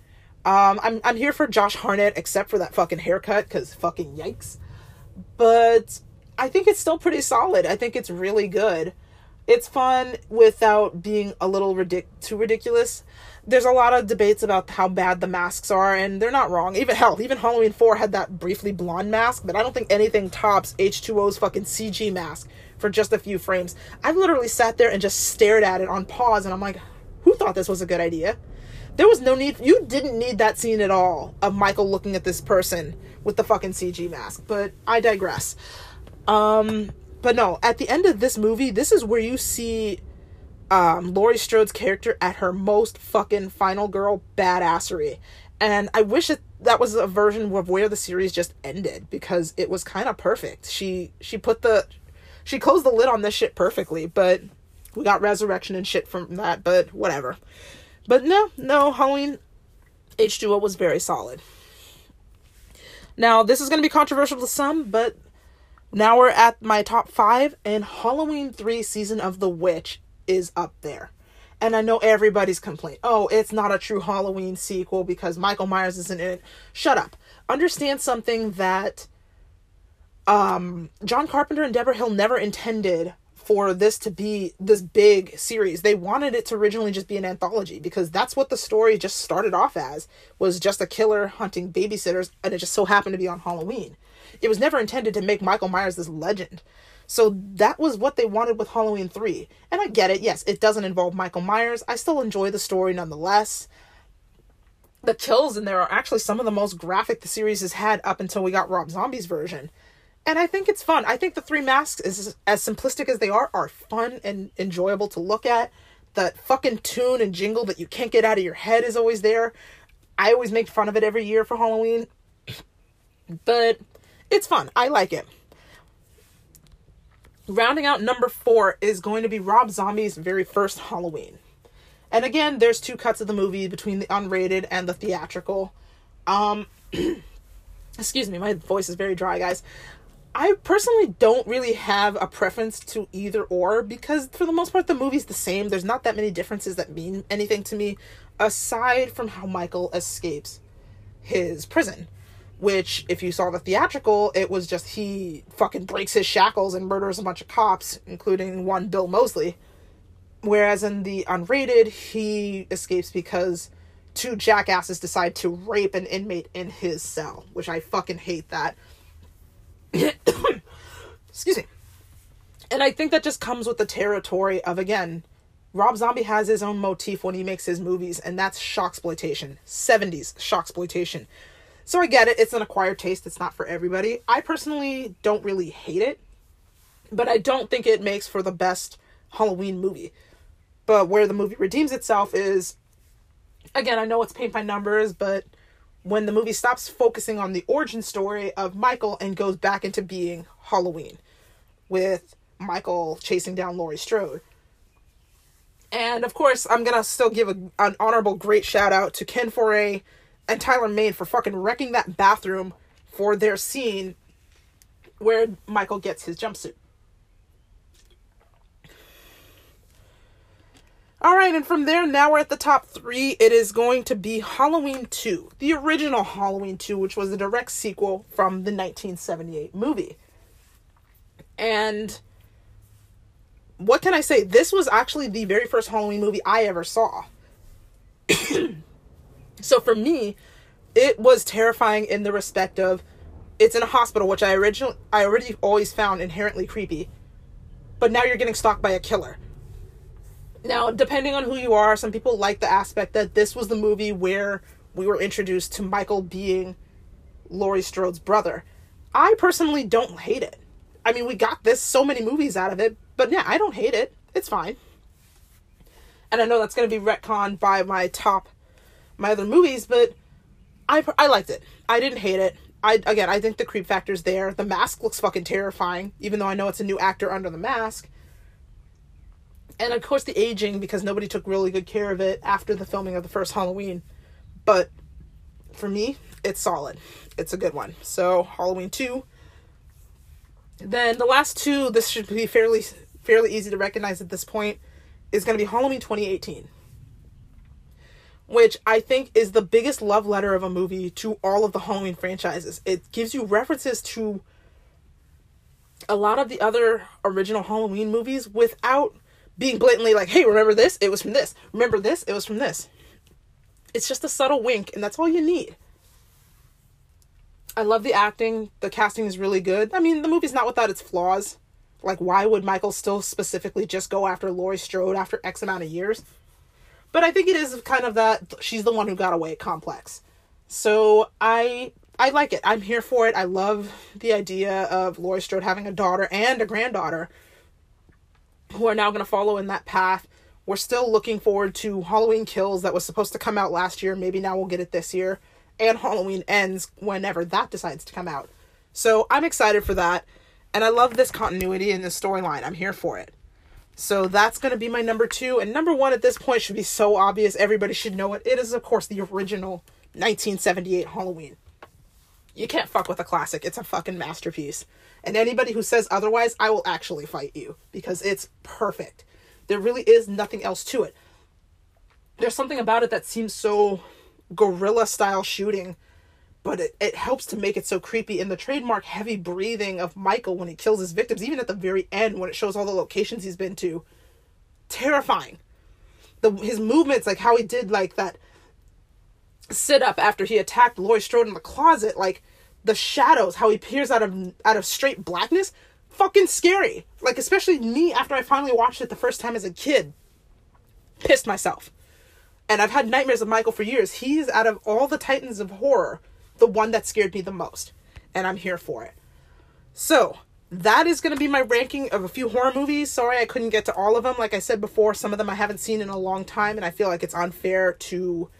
Um, I'm I'm here for Josh Hartnett except for that fucking haircut, because fucking yikes. But I think it's still pretty solid. I think it's really good. It's fun without being a little ridic- too ridiculous. There's a lot of debates about how bad the masks are, and they're not wrong. Even hell, even Halloween 4 had that briefly blonde mask, but I don't think anything tops H2O's fucking CG mask for just a few frames. I've literally sat there and just stared at it on pause, and I'm like, thought this was a good idea? There was no need, you didn't need that scene at all of Michael looking at this person with the fucking CG mask, but I digress. Um, but no, at the end of this movie, this is where you see um, Laurie Strode's character at her most fucking final girl badassery. And I wish it, that was a version of where the series just ended because it was kind of perfect. She she put the she closed the lid on this shit perfectly, but we got resurrection and shit from that, but whatever. But no, no, Halloween H2O was very solid. Now, this is going to be controversial to some, but now we're at my top five, and Halloween 3 Season of the Witch is up there. And I know everybody's complaint. Oh, it's not a true Halloween sequel because Michael Myers isn't in it. Shut up. Understand something that um, John Carpenter and Debra Hill never intended for this to be this big series. They wanted it to originally just be an anthology because that's what the story just started off as was just a killer hunting babysitters and it just so happened to be on Halloween. It was never intended to make Michael Myers this legend. So that was what they wanted with Halloween 3. And I get it. Yes, it doesn't involve Michael Myers. I still enjoy the story nonetheless. The kills in there are actually some of the most graphic the series has had up until we got Rob Zombie's version. And I think it's fun. I think the three masks, is, as simplistic as they are, are fun and enjoyable to look at. That fucking tune and jingle that you can't get out of your head is always there. I always make fun of it every year for Halloween. But it's fun. I like it. Rounding out number four is going to be Rob Zombie's very first Halloween. And again, there's two cuts of the movie between the unrated and the theatrical. Um, excuse me, my voice is very dry, guys. I personally don't really have a preference to either or because for the most part the movie's the same. There's not that many differences that mean anything to me aside from how Michael escapes his prison which if you saw the theatrical it was just he fucking breaks his shackles and murders a bunch of cops including one bill Moseley. whereas in the unrated he escapes because two jackasses decide to rape an inmate in his cell which i fucking hate that excuse me and i think that just comes with the territory of again rob zombie has his own motif when he makes his movies and that's shock exploitation 70s shock exploitation so I get it. It's an acquired taste. It's not for everybody. I personally don't really hate it, but I don't think it makes for the best Halloween movie. But where the movie redeems itself is, again, I know it's paint by numbers, but when the movie stops focusing on the origin story of Michael and goes back into being Halloween with Michael chasing down Laurie Strode. And of course, I'm gonna still give a, an honorable great shout out to Ken Foree and Tyler Mane for fucking wrecking that bathroom for their scene where Michael gets his jumpsuit. All right, and from there, now we're at the top three. It is going to be Halloween 2, the original Halloween 2, which was a direct sequel from the 1978 movie. And what can I say? This was actually the very first Halloween movie I ever saw. So for me, it was terrifying in the respect of it's in a hospital, which I originally I already always found inherently creepy. But now you're getting stalked by a killer. Now, depending on who you are, some people like the aspect that this was the movie where we were introduced to Michael being Laurie Strode's brother. I personally don't hate it. I mean, we got this so many movies out of it, but yeah, I don't hate it. It's fine. And I know that's going to be retconned by my top, my other movies, but I, I liked it. I didn't hate it. I again, I think the creep factor's there. The mask looks fucking terrifying, even though I know it's a new actor under the mask. And of course, the aging because nobody took really good care of it after the filming of the first Halloween. But for me, it's solid. It's a good one. So Halloween two. Then the last two, this should be fairly fairly easy to recognize at this point, is going to be Halloween 2018 which I think is the biggest love letter of a movie to all of the Halloween franchises. It gives you references to a lot of the other original Halloween movies without being blatantly like, hey, remember this? It was from this. Remember this? It was from this. It's just a subtle wink, and that's all you need. I love the acting. The casting is really good. I mean, the movie's not without its flaws. Like, why would Michael still specifically just go after Laurie Strode after X amount of years? But I think it is kind of that she's the one who got away complex. So I I like it. I'm here for it. I love the idea of Laurie Strode having a daughter and a granddaughter who are now going to follow in that path. We're still looking forward to Halloween Kills that was supposed to come out last year. Maybe now we'll get it this year. And Halloween Ends whenever that decides to come out. So I'm excited for that. And I love this continuity in this storyline. I'm here for it. So that's going to be my number two. And number one at this point should be so obvious. Everybody should know it. It is, of course, the original 1978 Halloween. You can't fuck with a classic. It's a fucking masterpiece. And anybody who says otherwise, I will actually fight you because it's perfect. There really is nothing else to it. There's something about it that seems so guerrilla style shooting but it, it helps to make it so creepy in the trademark heavy breathing of Michael when he kills his victims, even at the very end when it shows all the locations he's been to. Terrifying. The his movements, like how he did like that sit up after he attacked Laurie Strode in the closet, like the shadows, how he peers out of out of straight blackness, fucking scary. Like especially me after I finally watched it the first time as a kid. Pissed myself. And I've had nightmares of Michael for years. He's out of all the titans of horror the one that scared me the most. And I'm here for it. So, that is going to be my ranking of a few horror movies. Sorry I couldn't get to all of them. Like I said before, some of them I haven't seen in a long time, and I feel like it's unfair to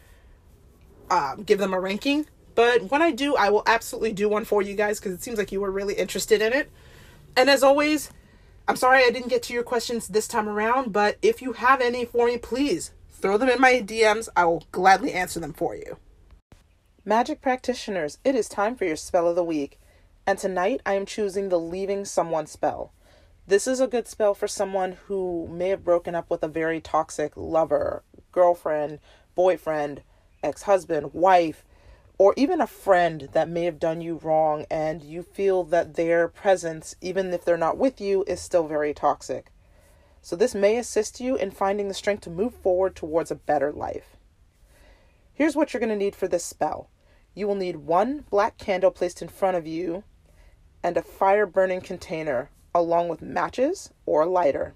uh, give them a ranking. But when I do, I will absolutely do one for you guys because it seems like you were really interested in it. And as always, I'm sorry I didn't get to your questions this time around, but if you have any for me, please throw them in my DMs. I will gladly answer them for you. Magic practitioners, it is time for your spell of the week. And tonight I am choosing the leaving someone spell. This is a good spell for someone who may have broken up with a very toxic lover, girlfriend, boyfriend, ex husband, wife, or even a friend that may have done you wrong and you feel that their presence, even if they're not with you, is still very toxic. So, this may assist you in finding the strength to move forward towards a better life. Here's what you're going to need for this spell you will need one black candle placed in front of you and a fire burning container, along with matches or a lighter.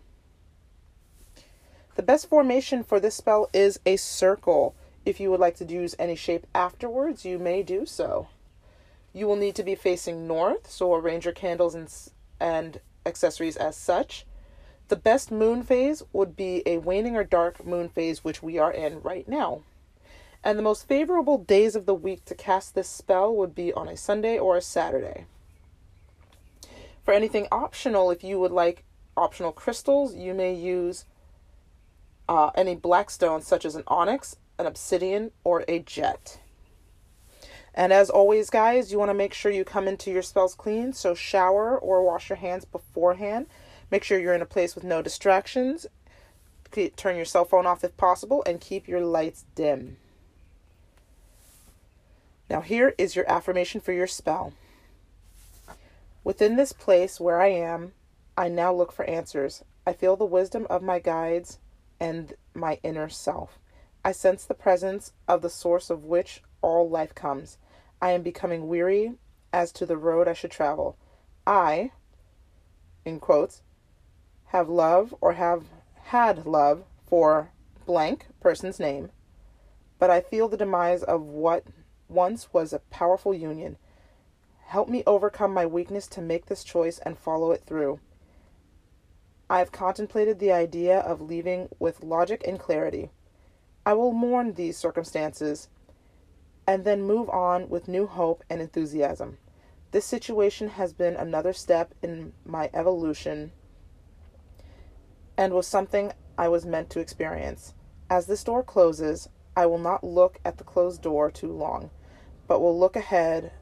The best formation for this spell is a circle. If you would like to use any shape afterwards, you may do so. You will need to be facing north, so arrange your candles and, and accessories as such. The best moon phase would be a waning or dark moon phase, which we are in right now. And the most favorable days of the week to cast this spell would be on a Sunday or a Saturday. For anything optional, if you would like optional crystals, you may use uh, any black stones such as an onyx, an obsidian, or a jet. And as always, guys, you want to make sure you come into your spells clean. So shower or wash your hands beforehand. Make sure you're in a place with no distractions. Turn your cell phone off if possible and keep your lights dim. Now, here is your affirmation for your spell. Within this place where I am, I now look for answers. I feel the wisdom of my guides and my inner self. I sense the presence of the source of which all life comes. I am becoming weary as to the road I should travel. I, in quotes, have love or have had love for blank person's name, but I feel the demise of what once was a powerful union. Help me overcome my weakness to make this choice and follow it through. I have contemplated the idea of leaving with logic and clarity. I will mourn these circumstances and then move on with new hope and enthusiasm. This situation has been another step in my evolution and was something I was meant to experience. As this door closes, I will not look at the closed door too long, but will look ahead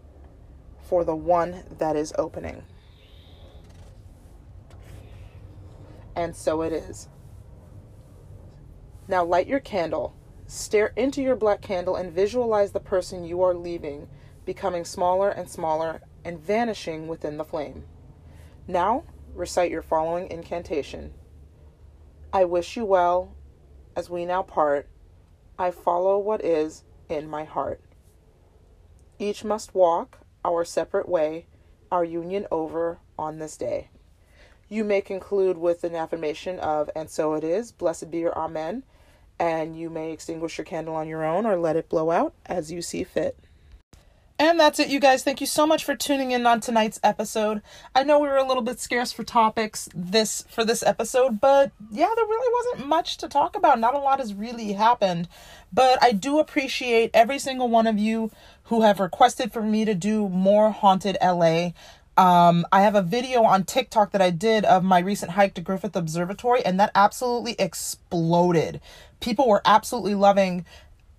for the one that is opening. And so it is. Now light your candle. Stare into your black candle and visualize the person you are leaving becoming smaller and smaller and vanishing within the flame. Now recite your following incantation I wish you well as we now part. I follow what is in my heart. Each must walk our separate way, our union over on this day. You may conclude with an affirmation of, and so it is, blessed be your Amen, and you may extinguish your candle on your own or let it blow out as you see fit. And that's it, you guys. Thank you so much for tuning in on tonight's episode. I know we were a little bit scarce for topics this for this episode, but yeah, there really wasn't much to talk about. Not a lot has really happened. But I do appreciate every single one of you who have requested for me to do more haunted LA. Um, I have a video on TikTok that I did of my recent hike to Griffith Observatory, and that absolutely exploded. People were absolutely loving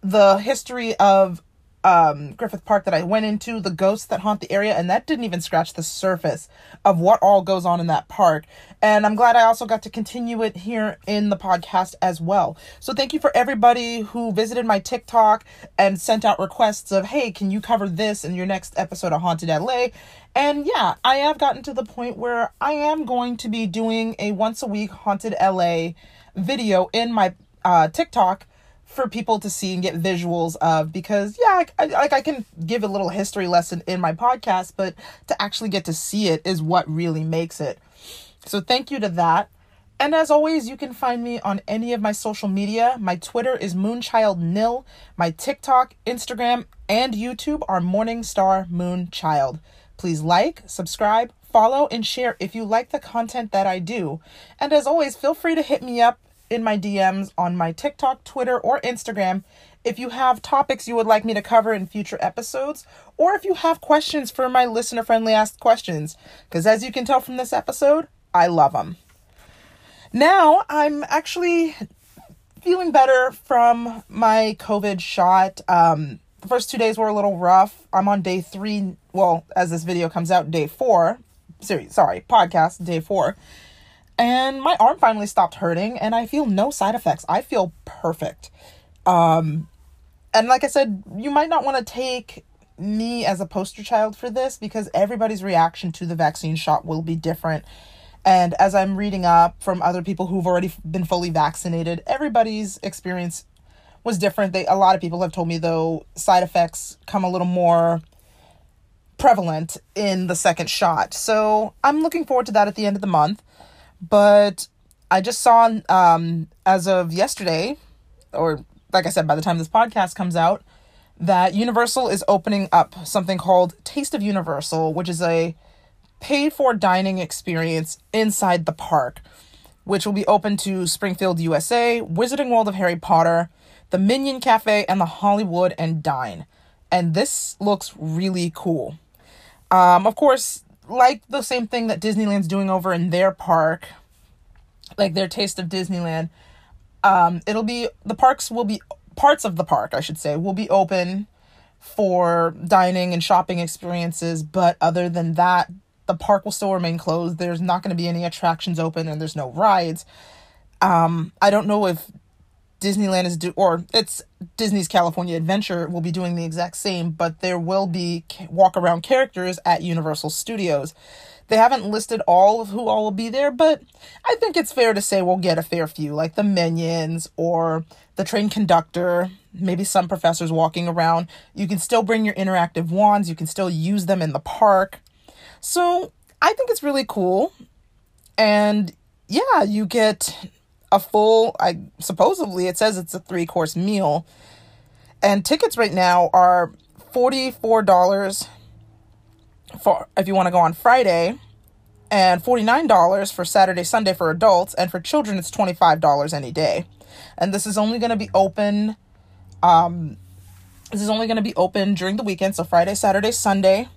the history of um, Griffith Park that I went into, the ghosts that haunt the area, and that didn't even scratch the surface of what all goes on in that park. And I'm glad I also got to continue it here in the podcast as well. So thank you for everybody who visited my TikTok and sent out requests of, hey, can you cover this in your next episode of Haunted LA? And yeah, I have gotten to the point where I am going to be doing a once a week Haunted LA video in my uh, TikTok for people to see and get visuals of because yeah I, like I can give a little history lesson in my podcast but to actually get to see it is what really makes it so thank you to that. And as always you can find me on any of my social media. My twitter is moonchild nil my tiktok instagram and youtube are morningstar moonchild. Please like subscribe follow and share if you like the content that i do. And as always feel free to hit me up in my DMs on my TikTok, Twitter, or Instagram if you have topics you would like me to cover in future episodes, or if you have questions for my listener friendly asked questions. Because as you can tell from this episode, I love them. Now I'm actually feeling better from my COVID shot. Um, the first two days were a little rough. I'm on day three. Well, as this video comes out, day four. Sorry, sorry, podcast day four and my arm finally stopped hurting and I feel no side effects. I feel perfect. Um and like I said, you might not want to take me as a poster child for this because everybody's reaction to the vaccine shot will be different. And as I'm reading up from other people who've already been fully vaccinated, everybody's experience was different. They a lot of people have told me though side effects come a little more prevalent in the second shot. So, I'm looking forward to that at the end of the month. But I just saw um, as of yesterday, or like I said, by the time this podcast comes out, that Universal is opening up something called Taste of Universal, which is a paid for dining experience inside the park, which will be open to Springfield, USA, Wizarding World of Harry Potter, the Minion Cafe, and the Hollywood and Dine. And this looks really cool. Um, of course, like the same thing that Disneyland's doing over in their park, like their taste of Disneyland. Um, it'll be the parks will be parts of the park, I should say, will be open for dining and shopping experiences, but other than that, the park will still remain closed. There's not going to be any attractions open and there's no rides. Um, I don't know if Disneyland is do or it's Disney's California Adventure will be doing the exact same, but there will be walk around characters at Universal Studios. They haven't listed all of who all will be there, but I think it's fair to say we'll get a fair few, like the Minions or the train conductor, maybe some professors walking around. You can still bring your interactive wands, you can still use them in the park. So I think it's really cool. And yeah, you get a full I supposedly it says it's a three course meal. And tickets right now are $44 for if you want to go on Friday and $49 for Saturday, Sunday for adults, and for children, it's $25 any day. And this is only going to be open, um, this is only going to be open during the weekend, so Friday, Saturday, Sunday,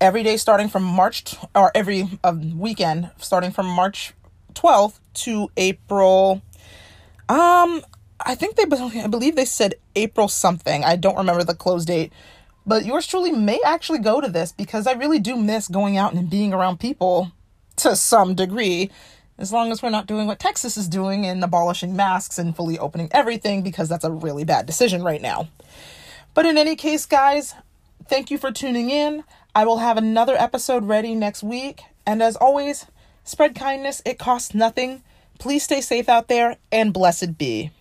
every day starting from March, or every uh, weekend starting from March 12th to April, um, I think they, I believe they said April something. I don't remember the close date. But yours truly may actually go to this because I really do miss going out and being around people to some degree, as long as we're not doing what Texas is doing and abolishing masks and fully opening everything, because that's a really bad decision right now. But in any case, guys, thank you for tuning in. I will have another episode ready next week. And as always, spread kindness, it costs nothing. Please stay safe out there, and blessed be.